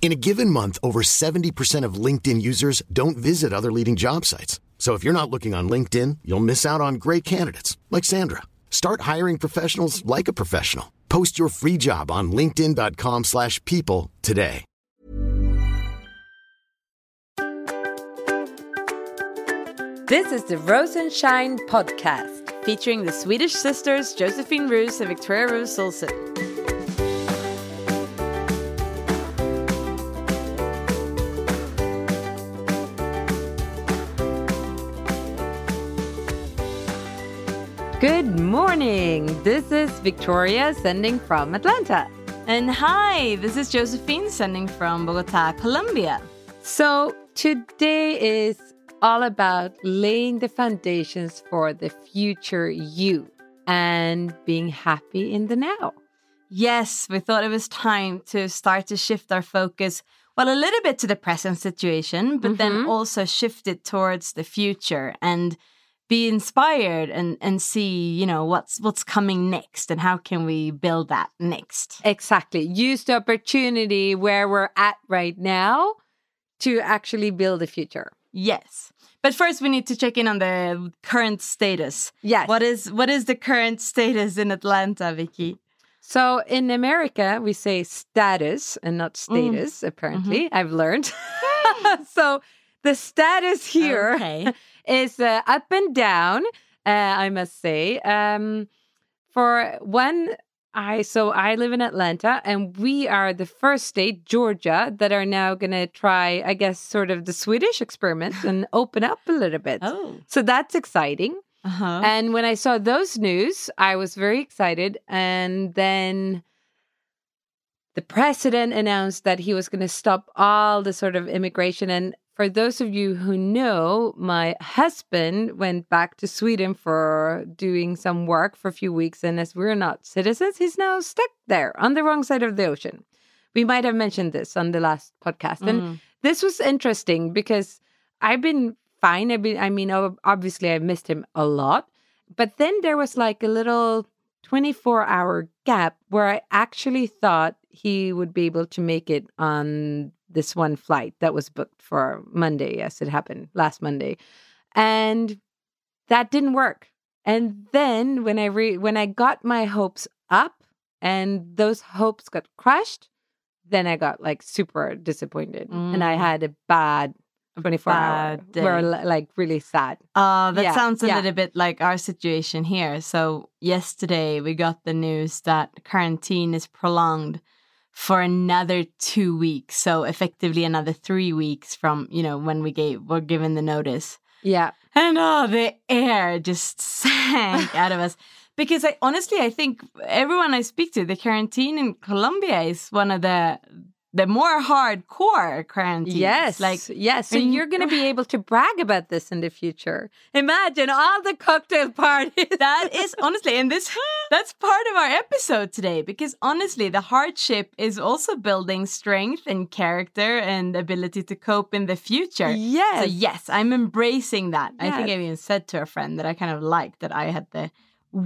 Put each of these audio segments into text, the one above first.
In a given month, over 70% of LinkedIn users don't visit other leading job sites. So if you're not looking on LinkedIn, you'll miss out on great candidates like Sandra. Start hiring professionals like a professional. Post your free job on linkedin.com/people today. This is the Rose and Shine podcast. featuring the Swedish sisters Josephine Roos and Victoria Roos Olsen. Morning. This is Victoria sending from Atlanta. And hi, this is Josephine sending from Bogota, Colombia. So, today is all about laying the foundations for the future you and being happy in the now. Yes, we thought it was time to start to shift our focus, well, a little bit to the present situation, but then Mhm. also shift it towards the future and be inspired and and see, you know, what's what's coming next and how can we build that next. Exactly. Use the opportunity where we're at right now to actually build the future. Yes. But first we need to check in on the current status. Yes. What is what is the current status in Atlanta, Vicky? So in America, we say status and not mm. status, apparently. Mm-hmm. I've learned. so the status here is Okay. uh, up and down, uh, I must say. Um, for one, I so I live in Atlanta, and we are the first state, Georgia, that are now going to try, I guess, sort of the Swedish experiment and open up a little bit. Oh. So that's exciting. Uh-huh. And when I saw those news, I was very excited. And then the president announced that he was going to stop all the sort of immigration. And for those of you who know, my husband went back to Sweden for doing some work for a few weeks. And as we're not citizens, he's now stuck there on the wrong side of the ocean. We might have mentioned this on the last podcast. And Mm. this was interesting because I've been fine. I've been, I mean, obviously I missed him a lot, but then there was like a little 24 hour gap where I actually thought he would be able to make it on this one flight that was booked for Monday, Yes, it happened last Monday. And that didn't work. And then when I re- when I got my hopes up and those hopes got crushed, then I got like super disappointed and I Mm. had a bad 24 hour bad day. like really sad. Uh, that Yeah, sounds a yeah. little bit like our situation here. So, yesterday we got the news that quarantine is prolonged for another two weeks. So, effectively, another three weeks from, you know, when we gave, were given the notice. Yeah. And oh, the air just sank out of us. Because I honestly, I think everyone I speak to, the quarantine in Colombia is one of the the more hardcore quarantines. Yes. like yes. So you're going to be able to brag about this in the future. Imagine all the cocktail parties. that is honestly and this that's part of our episode today because honestly the hardship is also building strength and character and ability to cope in the future yes. so yes i'm embracing that i think i even said to a friend that i kind of liked that i had the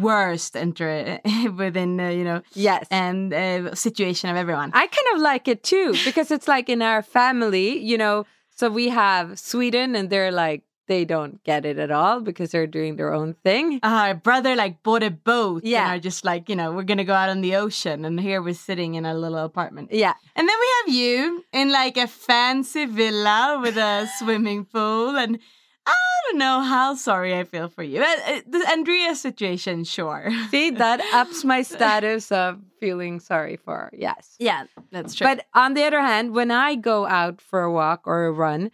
worst enter within uh, you know Yes. and uh, situation of everyone I kind of like it too because it's like in our family, you know. So we have Sweden, and they're like they don't get it at all because they're doing their own thing. our brother like bought a boat Yeah. and are just like you know we're gonna go out on the ocean and here we're sitting in a little apartment Yeah, And then we have you in like a fancy villa with a swimming pool. And I don't know how sorry I feel for you. Uh, The Andrea situation, sure. See, that ups my status of feeling sorry for. her. Yes. Yeah, that's true. But on the other hand, when I go out for a walk or a run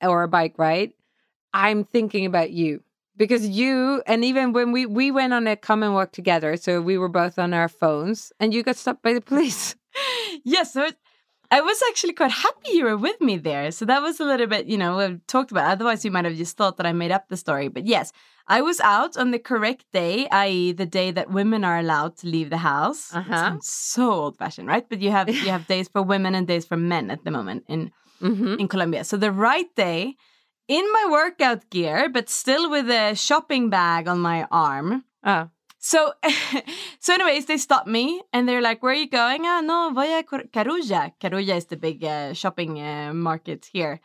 or a bike ride, I'm thinking about you because you and even when we we went on a common walk together, so we were both on our phones, and you got stopped by the police. yes, so it, I was actually quite happy you were with me there. So that was a little bit, you know, we've talked about. Otherwise, you might have just thought that I made up the story. But yes, I was out on the correct day, i.e., the day that women are allowed to leave the house. Uh-huh. so old-fashioned, right? But you have you have days for women and days for men at the moment in Mm-hmm. in Colombia. So the right day, in my workout gear, but still with a shopping bag on my arm. Oh, So, so anyways, they stopped me and they're like, "Where are you going?" Ah, no, voy a Carulla. Carulla is the big uh, shopping uh, market here.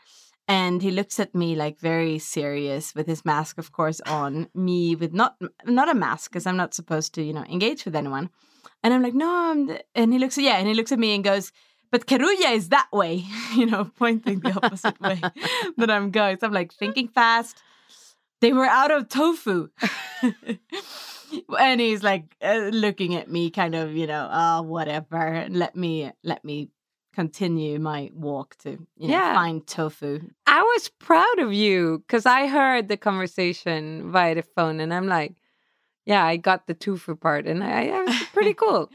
And he looks at me like very serious with his mask, of course, on. Me with not not a mask because I'm not supposed to, you know, engage with anyone. And I'm like, no. I'm And he looks, yeah, and he looks at me and goes, but Carulla is that way, you know, pointing the opposite way that I'm going. So I'm like thinking fast. They were out of tofu. and he's like uh, looking at me kind of, you know, oh, whatever. Let me let me continue my walk to, you know, Yeah. find tofu. I was proud of you because I heard the conversation via the phone, and I'm like, yeah, I got the tofu part, and I, I was pretty cool.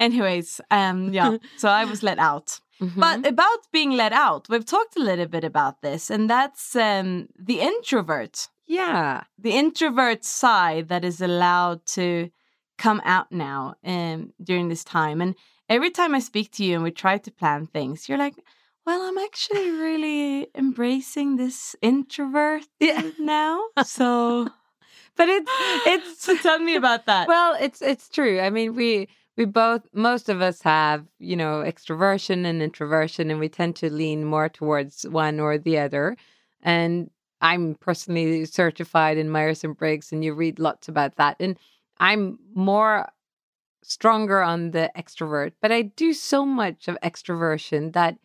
Anyways, um yeah, so I was let out. Mhm. But about being let out, we've talked a little bit about this, and that's um, the introvert. Yeah, the introvert side that is allowed to come out now um, during this time. And every time I speak to you and we try to plan things, you're like, well, I'm actually really embracing this introvert Yeah. now. So, but it's it's so tell me about that. well, it's it's true. I mean, we we both most of us have you know extroversion and introversion, and we tend to lean more towards one or the other. And I'm personally certified in Myers and Briggs, and you read lots about that. And I'm more stronger on the extrovert, but I do so much of extroversion that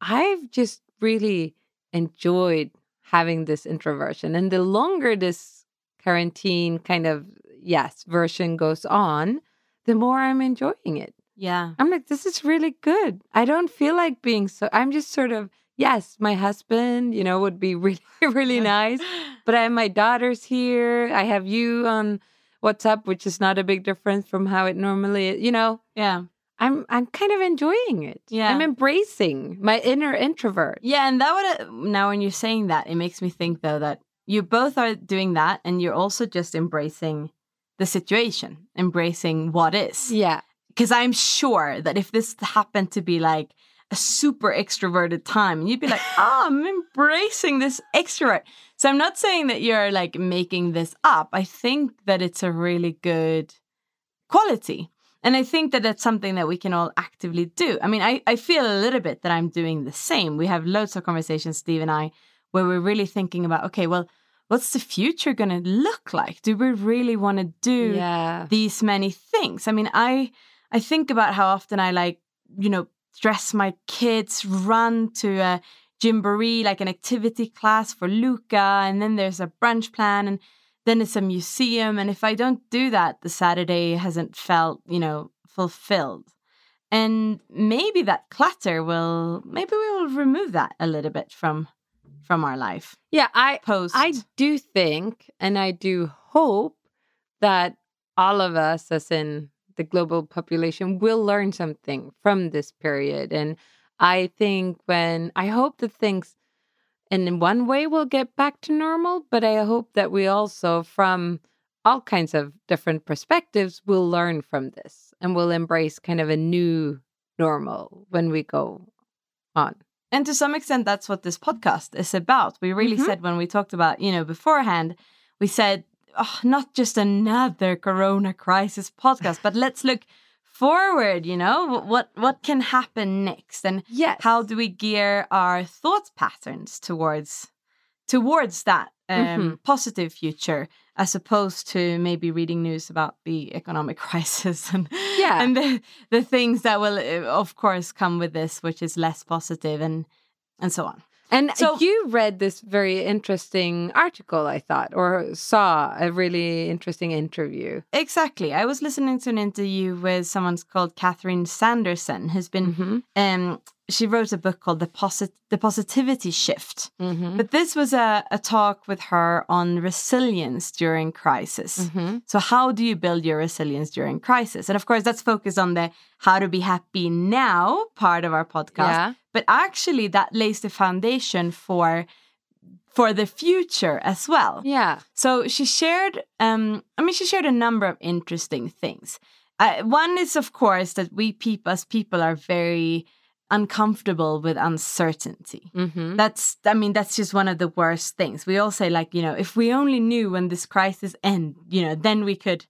I've just really enjoyed having this introversion. And the longer this quarantine kind of, yes, version goes on, the more I'm enjoying it. yeah. I'm like, this is really good. I don't feel like being so, I'm just sort of, yes, my husband, you know, would be really, really nice. But I have my daughters here. I have you on WhatsApp, which is not a big difference from how it normally is. You know, Yeah. I'm I'm kind of enjoying it. Yeah. I'm embracing my inner introvert. Yeah, and that would now when you're saying that, it makes me think though that you both are doing that, and you're also just embracing the situation, embracing what is. Yeah. Because I'm sure that if this happened to be like a super extroverted time, And you'd be like, "Oh, I'm embracing this extrovert." So I'm not saying that you're like making this up. I think that it's a really good quality. And I think that that's something that we can all actively do. I mean, I, I feel a little bit that I'm doing the same. We have loads of conversations, Steve and I, where we're really thinking about, okay, well, what's the future going to look like? Do we really want to do Yeah. these many things? I mean, I I think about how often I like, you know, dress my kids, run to a gymboree, like an activity class for Luca, and then there's a brunch plan, and then it's a museum. And if I don't do that, the Saturday hasn't felt, you know, fulfilled. And maybe that clutter will, maybe we will remove that a little bit from from our life Yeah, I post. I do think and I do hope that all of us as in the global population will learn something from this period and I think when I hope that things in one way will get back to normal, but I hope that we also from all kinds of different perspectives will learn from this and will embrace kind of a new normal when we go on. And to some extent, that's what this podcast is about. We really Mhm. said when we talked about, you know, beforehand, we said, oh, not just another Corona crisis podcast, but let's look forward. You know, what what can happen next, and Yes. how do we gear our thought patterns towards towards that um, Mhm. positive future, as opposed to maybe reading news about the economic crisis and Yeah. and the the things that will, uh, of course, come with this, which is less positive and and so on. And So- you read this very interesting article, I thought, or saw a really interesting interview. Exactly. I was listening to an interview with someone called Catherine Sanderson, who's been Mm-hmm. um she wrote a book called The Posit- The Positivity Shift. Mm-hmm. But this was a, a talk with her on resilience during crisis. Mm-hmm. So, how do you build your resilience during crisis? And of course, that's focused on the how to be happy now part of our podcast. Yeah. But actually, that lays the foundation for for the future as well. Yeah. So she shared, um, I mean, she shared a number of interesting things. Uh, one is, of course, that we people, as people, are very uncomfortable with uncertainty. Mm-hmm. That's, I mean, that's just one of the worst things. We all say, like, you know, if we only knew when this crisis end, you know, then we could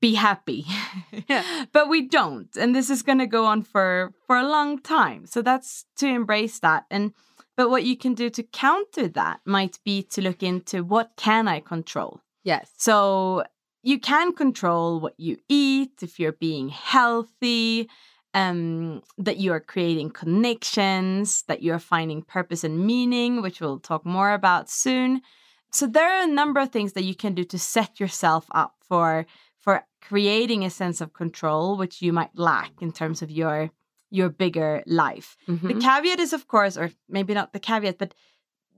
be happy. yeah. but we don't, and this is going to go on for for a long time. So that's to embrace that. And but what you can do to counter that might be to look into what can I control. Yes. So you can control what you eat, if you're being healthy, um, that you are creating connections, that you're finding purpose and meaning, which we'll talk more about soon. So there are a number of things that you can do to set yourself up for for creating a sense of control, which you might lack in terms of your your bigger life. The Mhm. caveat is, of course, or maybe not the caveat, but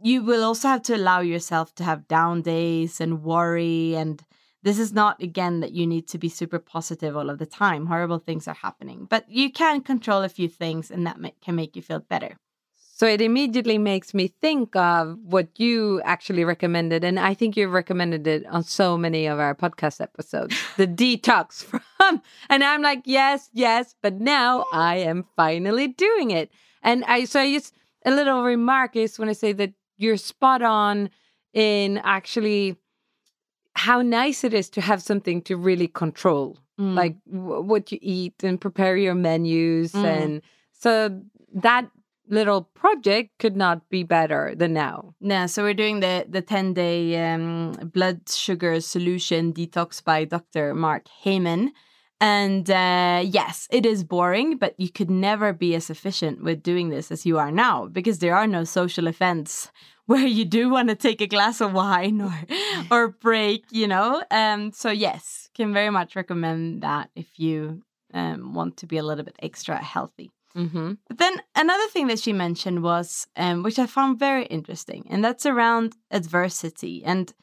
you will also have to allow yourself to have down days and worry. And this is not, again, that you need to be super positive all of the time. Horrible things are happening, but you can control a few things and that can make you feel better. So it immediately makes me think of what you actually recommended. And I think you've recommended it on so many of our podcast episodes the detox from. And I'm like, yes, yes. But now I am finally doing it. And I, so I just, a little remark is when I say that you're spot on in actually how nice it is to have something to really control Mm. like w- what you eat and prepare your menus Mm. and so that little project could not be better than now Yeah, so we're doing the the 10 day um, blood sugar solution detox by Dr. Mark Hyman. And uh, yes, it is boring, but you could never be as efficient with doing this as you are now because there are no social events where you do want to take a glass of wine or or break, you know. Um, so yes, can very much recommend that if you um, want to be a little bit extra healthy. mm-hmm. But then another thing that she mentioned was, um, which I found very interesting, and that's around adversity. And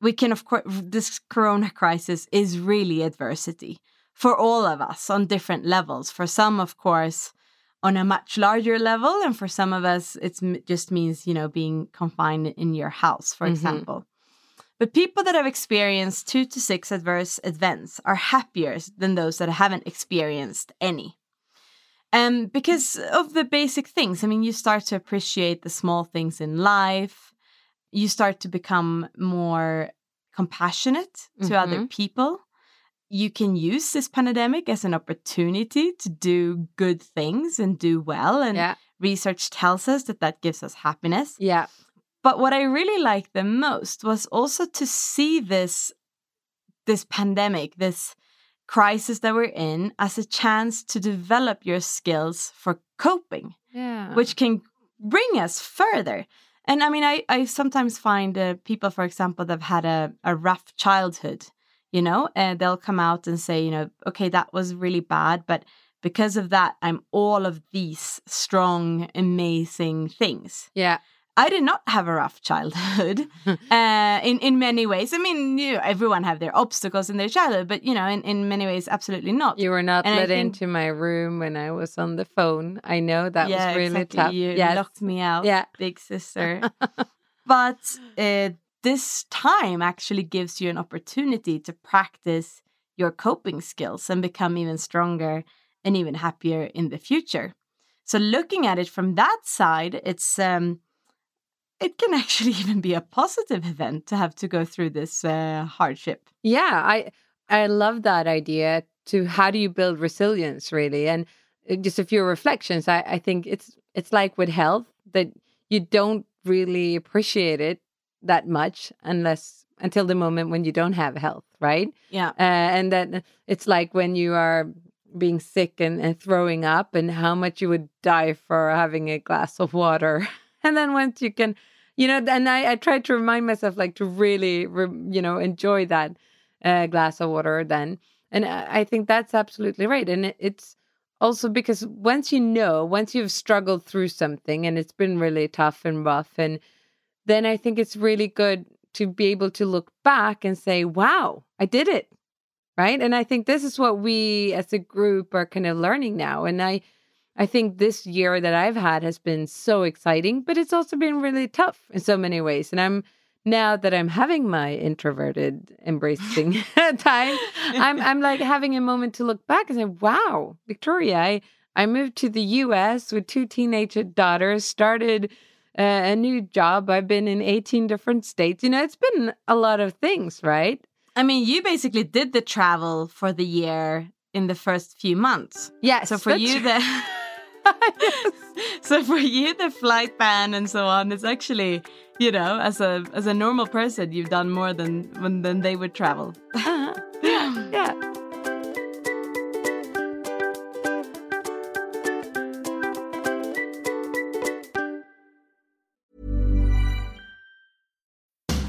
we can, of course, this corona crisis is really adversity for all of us on different levels. For some, of course, on a much larger level, and for some of us, it just means, you know, being confined in your house, for Mhm. example. But people that have experienced two to six adverse events are happier than those that haven't experienced any. Um, because of the basic things. I mean, you start to appreciate the small things in life. You start to become more compassionate to other people. You can use this pandemic as an opportunity to do good things and do well. And yeah research tells us that that gives us happiness. yeah But what I really liked the most was also to see this this pandemic, this crisis that we're in as a chance to develop your skills for coping, yeah which can bring us further. And I mean, I, I sometimes find uh, people, for example, that have had a, a rough childhood, you know, and they'll come out and say, you know, okay, that was really bad, but because of that, I'm all of these strong, amazing things. yeah I did not have a rough childhood uh, in in many ways. I mean, you know, everyone have their obstacles in their childhood, but you know, in, in many ways, absolutely not. you were not And let think- into my room when i was on the phone i know that yeah, was really exactly. tough You yes locked me out, Yeah. big sister. but uh, this time actually gives you an opportunity to practice your coping skills and become even stronger and even happier in the future. So looking at it from that side, it's um, it can actually even be a positive event to have to go through this uh, hardship. Yeah, I I love that idea to how do you build resilience really and uh, just a few reflections I, I think it's it's like with health that you don't really appreciate it that much unless until the moment when you don't have health right Yeah. uh, and then it's like when you are being sick and, and throwing up and how much you would die for having a glass of water and then once you can, you know, and I, I try to remind myself like to really, re- you know, enjoy that uh, glass of water then. And I I think that's absolutely right. And it, it's also because once you know, once you've struggled through something and it's been really tough and rough, and then I think it's really good to be able to look back and say, wow, I did it. Right. And I think this is what we as a group are kind of learning now. And I, I think this year that I've had has been so exciting, but it's also been really tough in so many ways. And I'm now that I'm having my introverted embracing time, I'm I'm like having a moment to look back and say, "Wow, Victoria, I I moved to the U.S. with two teenage daughters, started a new job. I've been in 18 different states. You know, it's been a lot of things, right? I mean, you basically did the travel for the year in the first few months. Yes. So for you, the so for you, the flight ban and so on is actually, you know, as a as a normal person, you've done more than than they would travel. Uh-huh.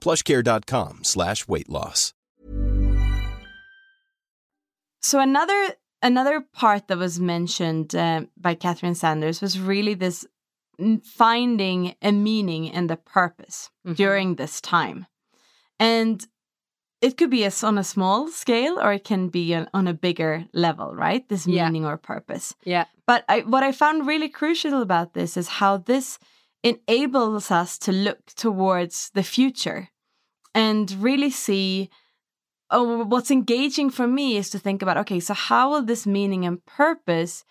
plushcare.com slash weight loss. So another another part that was mentioned uh, by Catherine Sanders was really this finding a meaning and a purpose Mhm. during this time, and it could be as on a small scale or it can be on, on a bigger level, right? This Yeah. meaning or purpose. Yeah. But I, what I found really crucial about this is how this enables us to look towards the future and really see. Oh, what's engaging for me is to think about okay, so how will this meaning and purpose,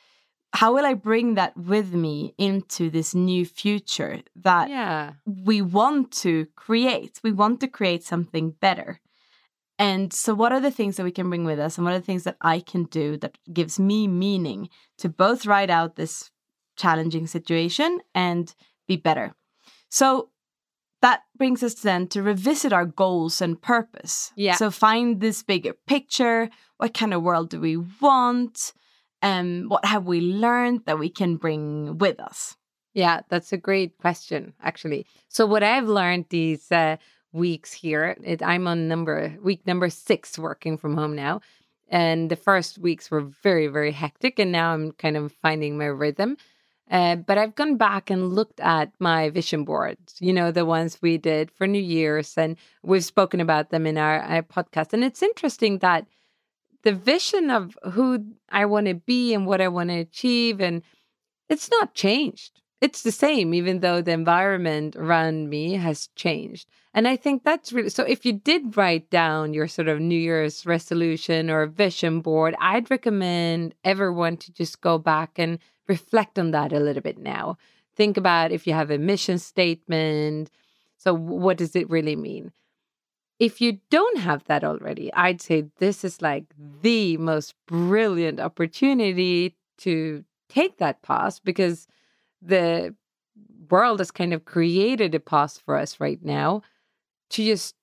how will I bring that with me into this new future that Yeah. we want to create? We want to create something better. And so, what are the things that we can bring with us, and what are the things that I can do that gives me meaning to both ride out this challenging situation and be better? So, that brings us then to revisit our goals and purpose. Yeah. So, find this bigger picture. What kind of world do we want? Um, what have we learned that we can bring with us? Yeah, that's a great question, actually. So, what I've learned these uh, weeks here, it, I'm on number week number six working from home now, and the first weeks were very, very hectic, and now I'm kind of finding my rhythm. Uh, but I've gone back and looked at my vision boards, you know, the ones we did for New Year's, and we've spoken about them in our, our podcast. And it's interesting that the vision of who I want to be and what I want to achieve, and it's not changed. It's the same, even though the environment around me has changed. And I think that's really so. If you did write down your sort of New Year's resolution or vision board, I'd recommend everyone to just go back and reflect on that a little bit now. Think about if you have a mission statement. So, what does it really mean? If you don't have that already, I'd say this is like the most brilliant opportunity to take that pause because the world has kind of created a pause for us right now. to just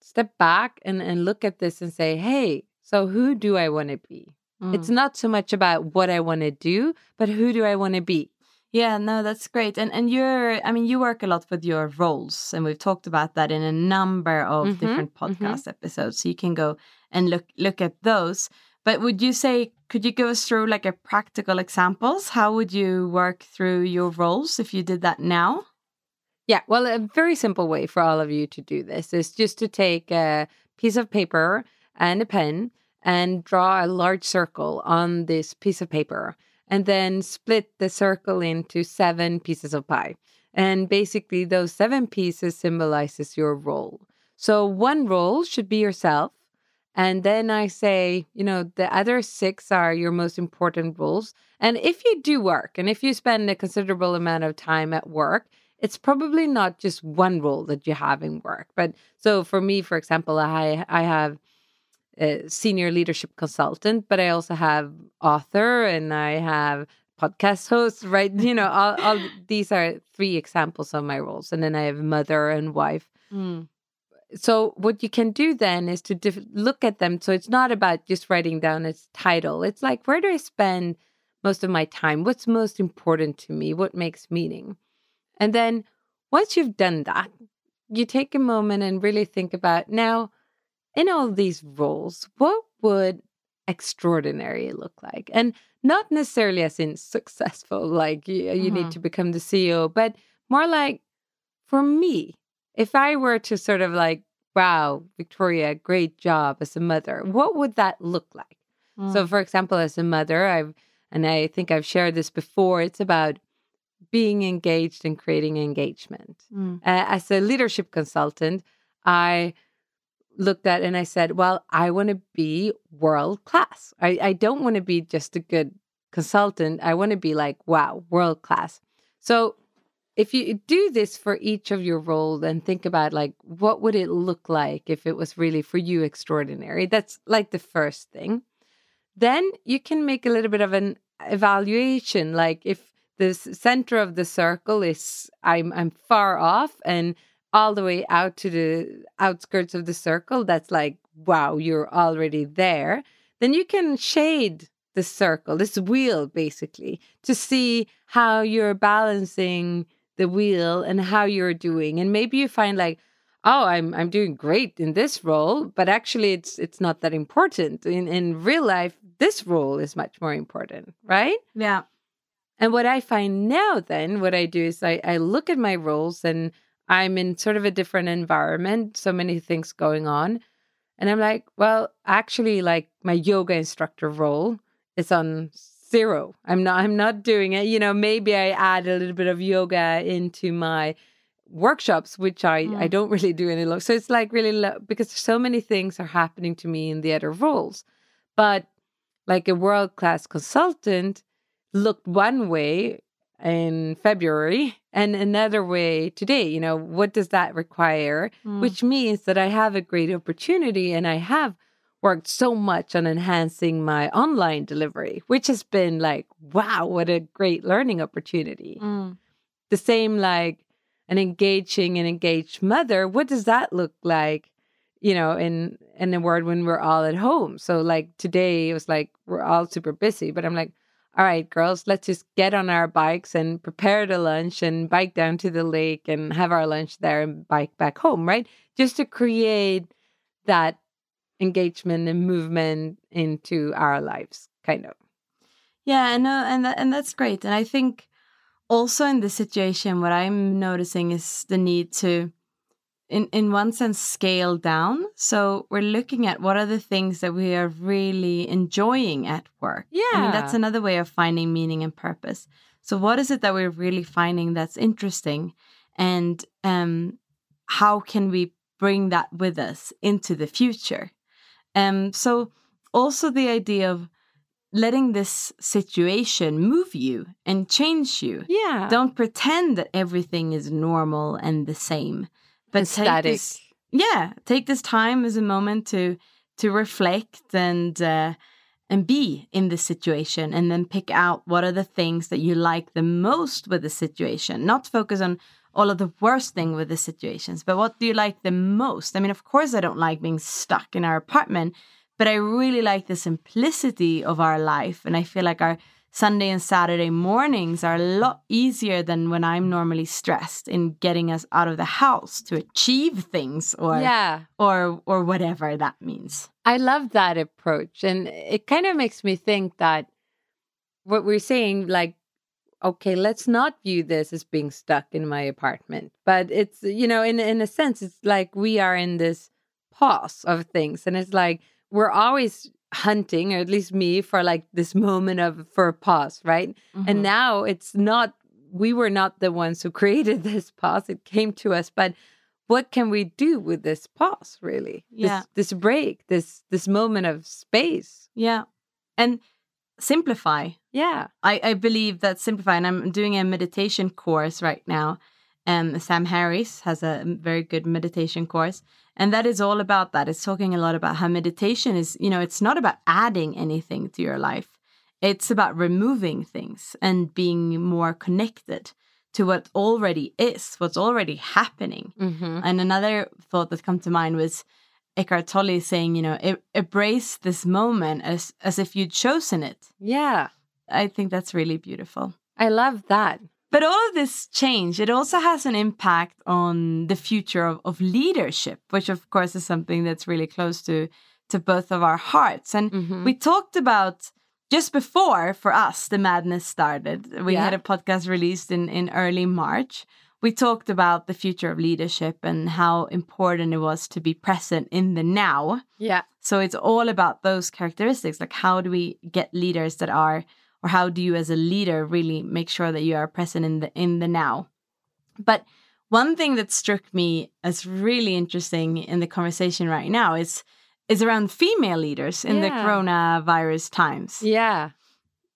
step back and, and look at this and say, hey, so who do I want to be? It's not so much about what I want to do, but who do I want to be? Yeah, no, that's great. And and you're I mean you work a lot with your roles and we've talked about that in a number of Mhm, different podcast episodes. So you can go and look look at those. But would you say could you give us through like a practical examples? How would you work through your roles if you did that now? Yeah, well, a very simple way for all of you to do this is just to take a piece of paper and a pen and draw a large circle on this piece of paper and then split the circle into seven pieces of pie. And basically those seven pieces symbolizes your role. So one role should be yourself. And then I say, you know, the other six are your most important roles. And if you do work and if you spend a considerable amount of time at work, it's probably not just one role that you have in work. But so for me, for example, I I have a senior leadership consultant, but I also have author and I have podcast host, right? You know, all, all these are three examples of my roles. And then I have mother and wife. Mm. So what you can do then is to dif- look at them. So it's not about just writing down its title. It's like, where do I spend most of my time? What's most important to me? What makes meaning? And then once you've done that, you take a moment and really think about now, in all these roles, what would extraordinary look like? And not necessarily as in successful, like you, you need Mhm. to become the CEO, but more like for me, if I were to sort of like, wow, Victoria, great job as a mother, what would that look like? So, for example, as a mother, I've, and I think I've shared this before, it's about being engaged and creating engagement. Mm. Uh, as a leadership consultant, I looked at and I said, well, I want to be world class. I, I don't want to be just a good consultant. I want to be like, wow, world class. So if you do this for each of your roles and think about like what would it look like if it was really for you extraordinary that's like the first thing then you can make a little bit of an evaluation like if the center of the circle is i'm i'm far off and all the way out to the outskirts of the circle that's like wow you're already there then you can shade the circle this wheel basically to see how you're balancing the wheel and how you're doing. And maybe you find like oh i'm i'm doing great in this role but actually it's it's not that important. In in real life this role is much more important right? Yeah. and what I find now, then, what I do is I, I look at my roles and I'm in sort of a different environment, so many things going on. And I'm like, well, actually, like my yoga instructor role is on zero. I'm not I'm not doing it. You know, maybe I add a little bit of yoga into my workshops, which I, I hmm. don't really do any low. So it's like really low because so many things are happening to me in the other roles. But like a world class consultant looked one way in February and another way today. You know, what does that require? Which means that I have a great opportunity and I have worked so much on enhancing my online delivery, which has been like, wow, what a great learning opportunity. Mm. The same like an engaging and engaged mother, what does that look like? You know, in in a word when we're all at home. So like today it was like we're all super busy, but I'm like, all right, girls, let's just get on our bikes and prepare the lunch and bike down to the lake and have our lunch there and bike back home, right? Just to create that engagement and movement into our lives, kind of. Yeah, I know, and and that's great. And I think also in this situation, what I'm noticing is the need to, in in one sense, scale down. So we're looking at what are the things that we are really enjoying at work. yeah I mean, that's another way of finding meaning and purpose. So what is it that we're really finding that's interesting, and um, how can we bring that with us into the future? Um, so also the idea of letting this situation move you and change you. Yeah. Don't pretend that everything is normal and the same, but take static. this. Yeah, take this time as a moment to to reflect and uh, and be in this situation, and then pick out what are the things that you like the most with the situation. Not focus on all of the worst thing with the situations. But what do you like the most? I mean, of course, I don't like being stuck in our apartment, but I really like the simplicity of our life. And I feel like our Sunday and Saturday mornings are a lot easier than when I'm normally stressed in getting us out of the house to achieve things or Yeah. or or whatever that means. I love that approach. And it kind of makes me think that what we're saying, like, okay, let's not view this as being stuck in my apartment. But it's, you know, in in a sense, it's like we are in this pause of things. And it's like we're always hunting, or at least me, for like this moment of for a pause, right? Mhm. And now it's not we were not the ones who created this pause. It came to us, but what can we do with this pause really? Yeah. This, this break, this this moment of space. yeah. And simplify. Yeah. I, I believe that simplify, and I'm doing a meditation course right now. Um, Sam Harris has a very good meditation course, and that is all about that. It's talking a lot about how meditation is, you know, it's not about adding anything to your life. It's about removing things and being more connected to what already is, what's already happening. Mm-hmm. And another thought that come to mind was Eckhart Tolle saying, you know, "E- embrace this moment as as if you'd chosen it. Yeah. I think that's really beautiful. I love that. But all of this change, it also has an impact on the future of, of leadership, which of course is something that's really close to to both of our hearts. And Mhm. we talked about just before for us the madness started. We Yeah. had a podcast released in, in early March. We talked about the future of leadership and how important it was to be present in the now. Yeah. So it's all about those characteristics. Like, how do we get leaders that are, or how do you as a leader really make sure that you are present in the in the now? But one thing that struck me as really interesting in the conversation right now is is around female leaders in the coronavirus times. Yeah.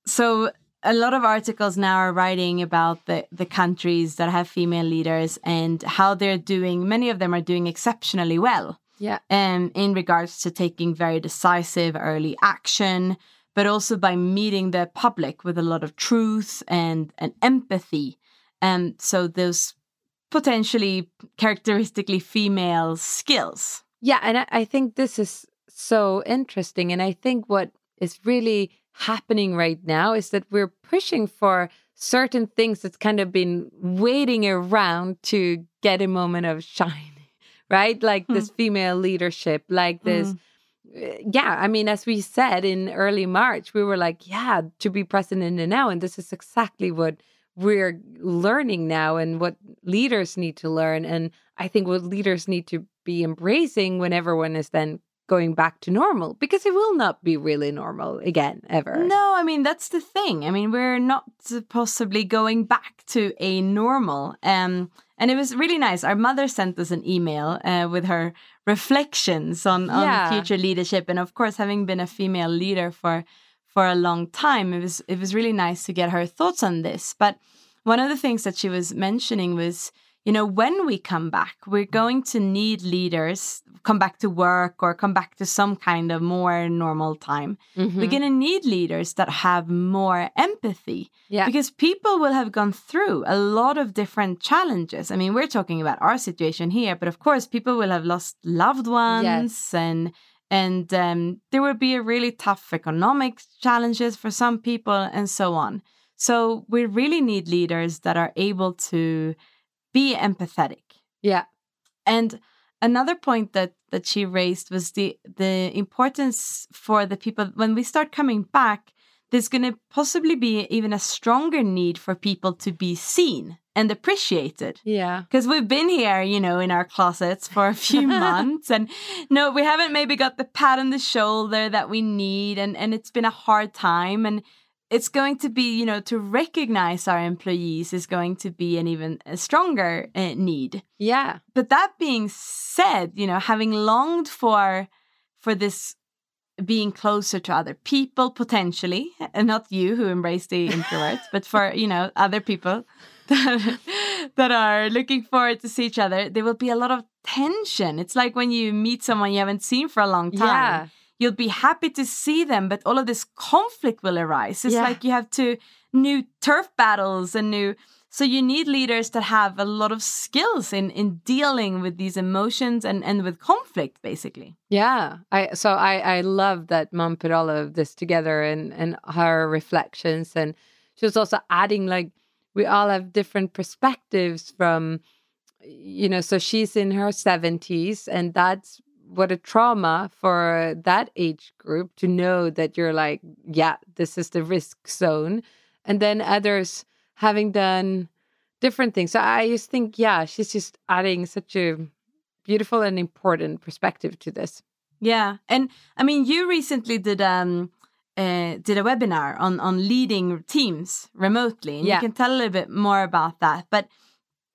So a lot of articles now are writing about the, the countries that have female leaders and how they're doing. Many of them are doing exceptionally well Yeah. um, in regards to taking very decisive early action, but also by meeting the public with a lot of truth and, and empathy. And so those potentially characteristically female skills. Yeah. And I, I think this is so interesting. And I think what is really happening right now is that we're pushing for certain things that's kind of been waiting around to get a moment of shine, right? Like this female leadership, like this. uh, Yeah, I mean, as we said in early March, we were like, yeah, to be present in the now. And this is exactly what we're learning now and what leaders need to learn. And I think what leaders need to be embracing when everyone is then going back to normal, because it will not be really normal again, ever. No, I mean that's the thing. I mean we're not possibly going back to a normal. Um, and it was really nice. Our mother sent us an email uh, with her reflections on, on Yeah. future leadership, and of course, having been a female leader for for a long time, it was it was really nice to get her thoughts on this. But one of the things that she was mentioning was you know, when we come back, we're going to need leaders come back to work or come back to some kind of more normal time. Mhm. We're going to need leaders that have more empathy Yeah. because people will have gone through a lot of different challenges. I mean, we're talking about our situation here, but of course, people will have lost loved ones and and um, there will be a really tough economic challenges for some people and so on. So we really need leaders that are able to be empathetic. yeah. And another point that that she raised was the the importance for the people when we start coming back. There's going to possibly be even a stronger need for people to be seen and appreciated Yeah. because we've been here, you know, in our closets for a few months, and no, we haven't maybe got the pat on the shoulder that we need, and and it's been a hard time, and it's going to be, you know, to recognize our employees is going to be an even stronger uh, need. Yeah. But that being said, you know, having longed for for this being closer to other people potentially and not you who embrace the introverts but for you know other people that, that are looking forward to see each other there will be a lot of tension it's like when you meet someone you haven't seen for a long time Yeah. You'll be happy to see them, but all of this conflict will arise. It's Yeah. like you have to new turf battles and new. So you need leaders that have a lot of skills in in dealing with these emotions and and with conflict, basically. Yeah, I so I I love that mom put all of this together and and her reflections, and she was also adding like we all have different perspectives from, you know. So she's in her seventies, and that's what a trauma for that age group to know that you're like, yeah, this is the risk zone, and then others having done different things. So I just think, yeah, she's just adding such a beautiful and important perspective to this. Yeah, and I mean, you recently did um uh, did a webinar on on leading teams remotely, and Yeah. you can tell a little bit more about that. But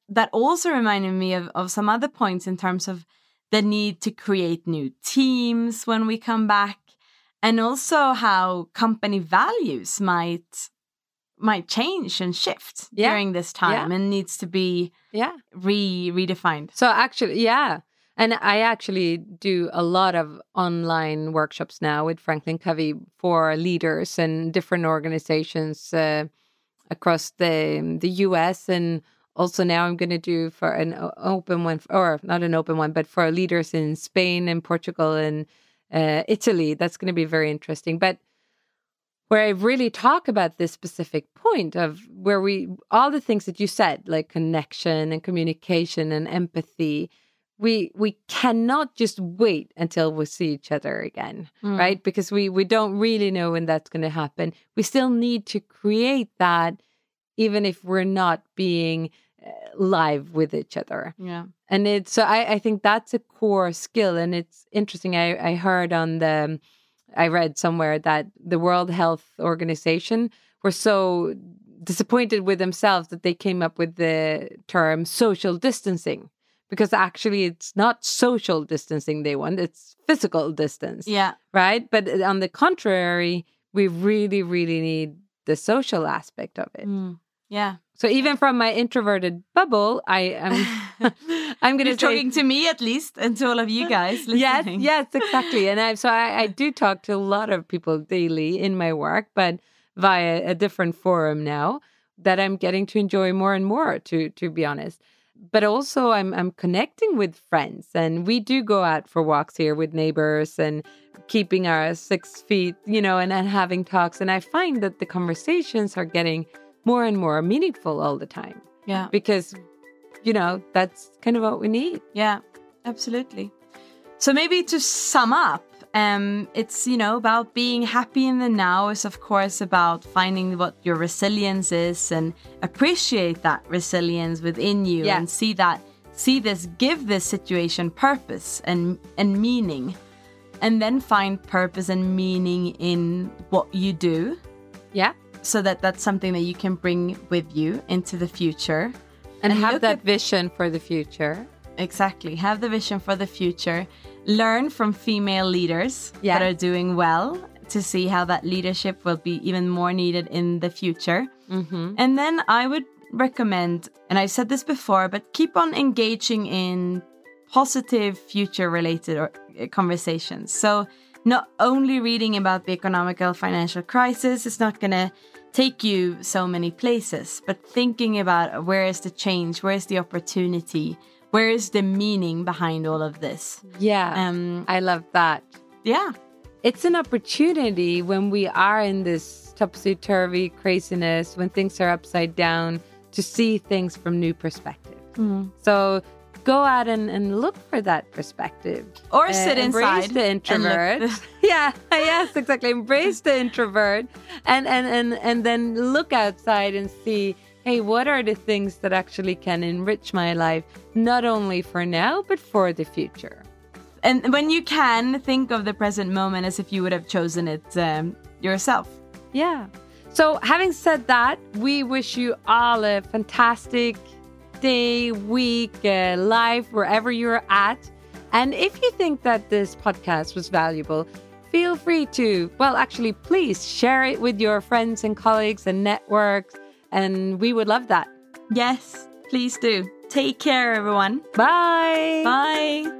that also reminded me of of some other points in terms of the need to create new teams when we come back, and also how company values might might change and shift Yeah. during this time Yeah. and needs to be Yeah. re redefined. So actually, yeah. And I actually do a lot of online workshops now with Franklin Covey for leaders and different organizations uh, across the the US and also now I'm going to do for an open one or not an open one but for leaders in Spain and Portugal and uh, Italy that's going to be very interesting but where I really talk about this specific point of where we all the things that you said, like connection and communication and empathy, we we cannot just wait until we see each other again, Mm. right? Because we we don't really know when that's going to happen. We still need to create that, even if we're not being live with each other Yeah. and it's so I, I think that's a core skill and it's interesting i i heard on the i read somewhere that the world health organization were so disappointed with themselves that they came up with the term social distancing because actually it's not social distancing they want it's physical distance Yeah. right but on the contrary we really really need the social aspect of it Mm. Yeah. So even from my introverted bubble i am i'm going to talking to me at least and to all of you guys yes listening. yes exactly. And i so I, I do talk to a lot of people daily in my work but via a different forum now that i'm getting to enjoy more and more to to be honest. But also i'm i'm connecting with friends and we do go out for walks here with neighbors and keeping our six feet you know and, and having talks. And i find that the conversations are getting more and more meaningful all the time Yeah. because you know that's kind of what we need Yeah. Absolutely. So maybe to sum up, um, it's you know about being happy in the now is of course about finding what your resilience is and appreciate that resilience within you Yeah. and see that see this give this situation purpose and and meaning and then find purpose and meaning in what you do yeah so that that's something that you can bring with you into the future and, have that at- vision for the future Exactly. Have the vision for the future. Learn from female leaders Yeah. that are doing well to see how that leadership will be even more needed in the future. mm-hmm. And then I would recommend, and I've said this before, but keep on engaging in positive future related or, uh, conversations. So, not only reading about the economical financial crisis is not going to take you so many places, but thinking about where is the change, where is the opportunity, where is the meaning behind all of this. yeah Um, i love that. Yeah, it's an opportunity when we are in this topsy-turvy craziness when things are upside down to see things from new perspective. So go out and, and look for that perspective. Or Uh, sit embrace inside the introvert. Yeah yes exactly. Embrace the introvert and and and and then look outside and see hey what are the things that actually can enrich my life not only for now but for the future. And when you can think of the present moment as if you would have chosen it um, yourself. yeah. So having said that we wish you all a fantastic day week uh, life wherever you're at and if you think that this podcast was valuable feel free to well actually please share it with your friends and colleagues and networks and we would love that Yes, please do. Take care, everyone. bye Bye.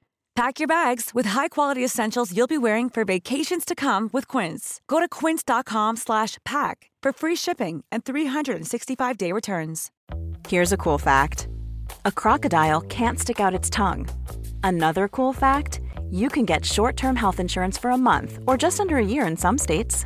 Pack your bags with high-quality essentials you'll be wearing for vacations to come with Quince. Go to quince.com/pack for free shipping and 365-day returns. Here's a cool fact. A crocodile can't stick out its tongue. Another cool fact, you can get short-term health insurance for a month or just under a year in some states.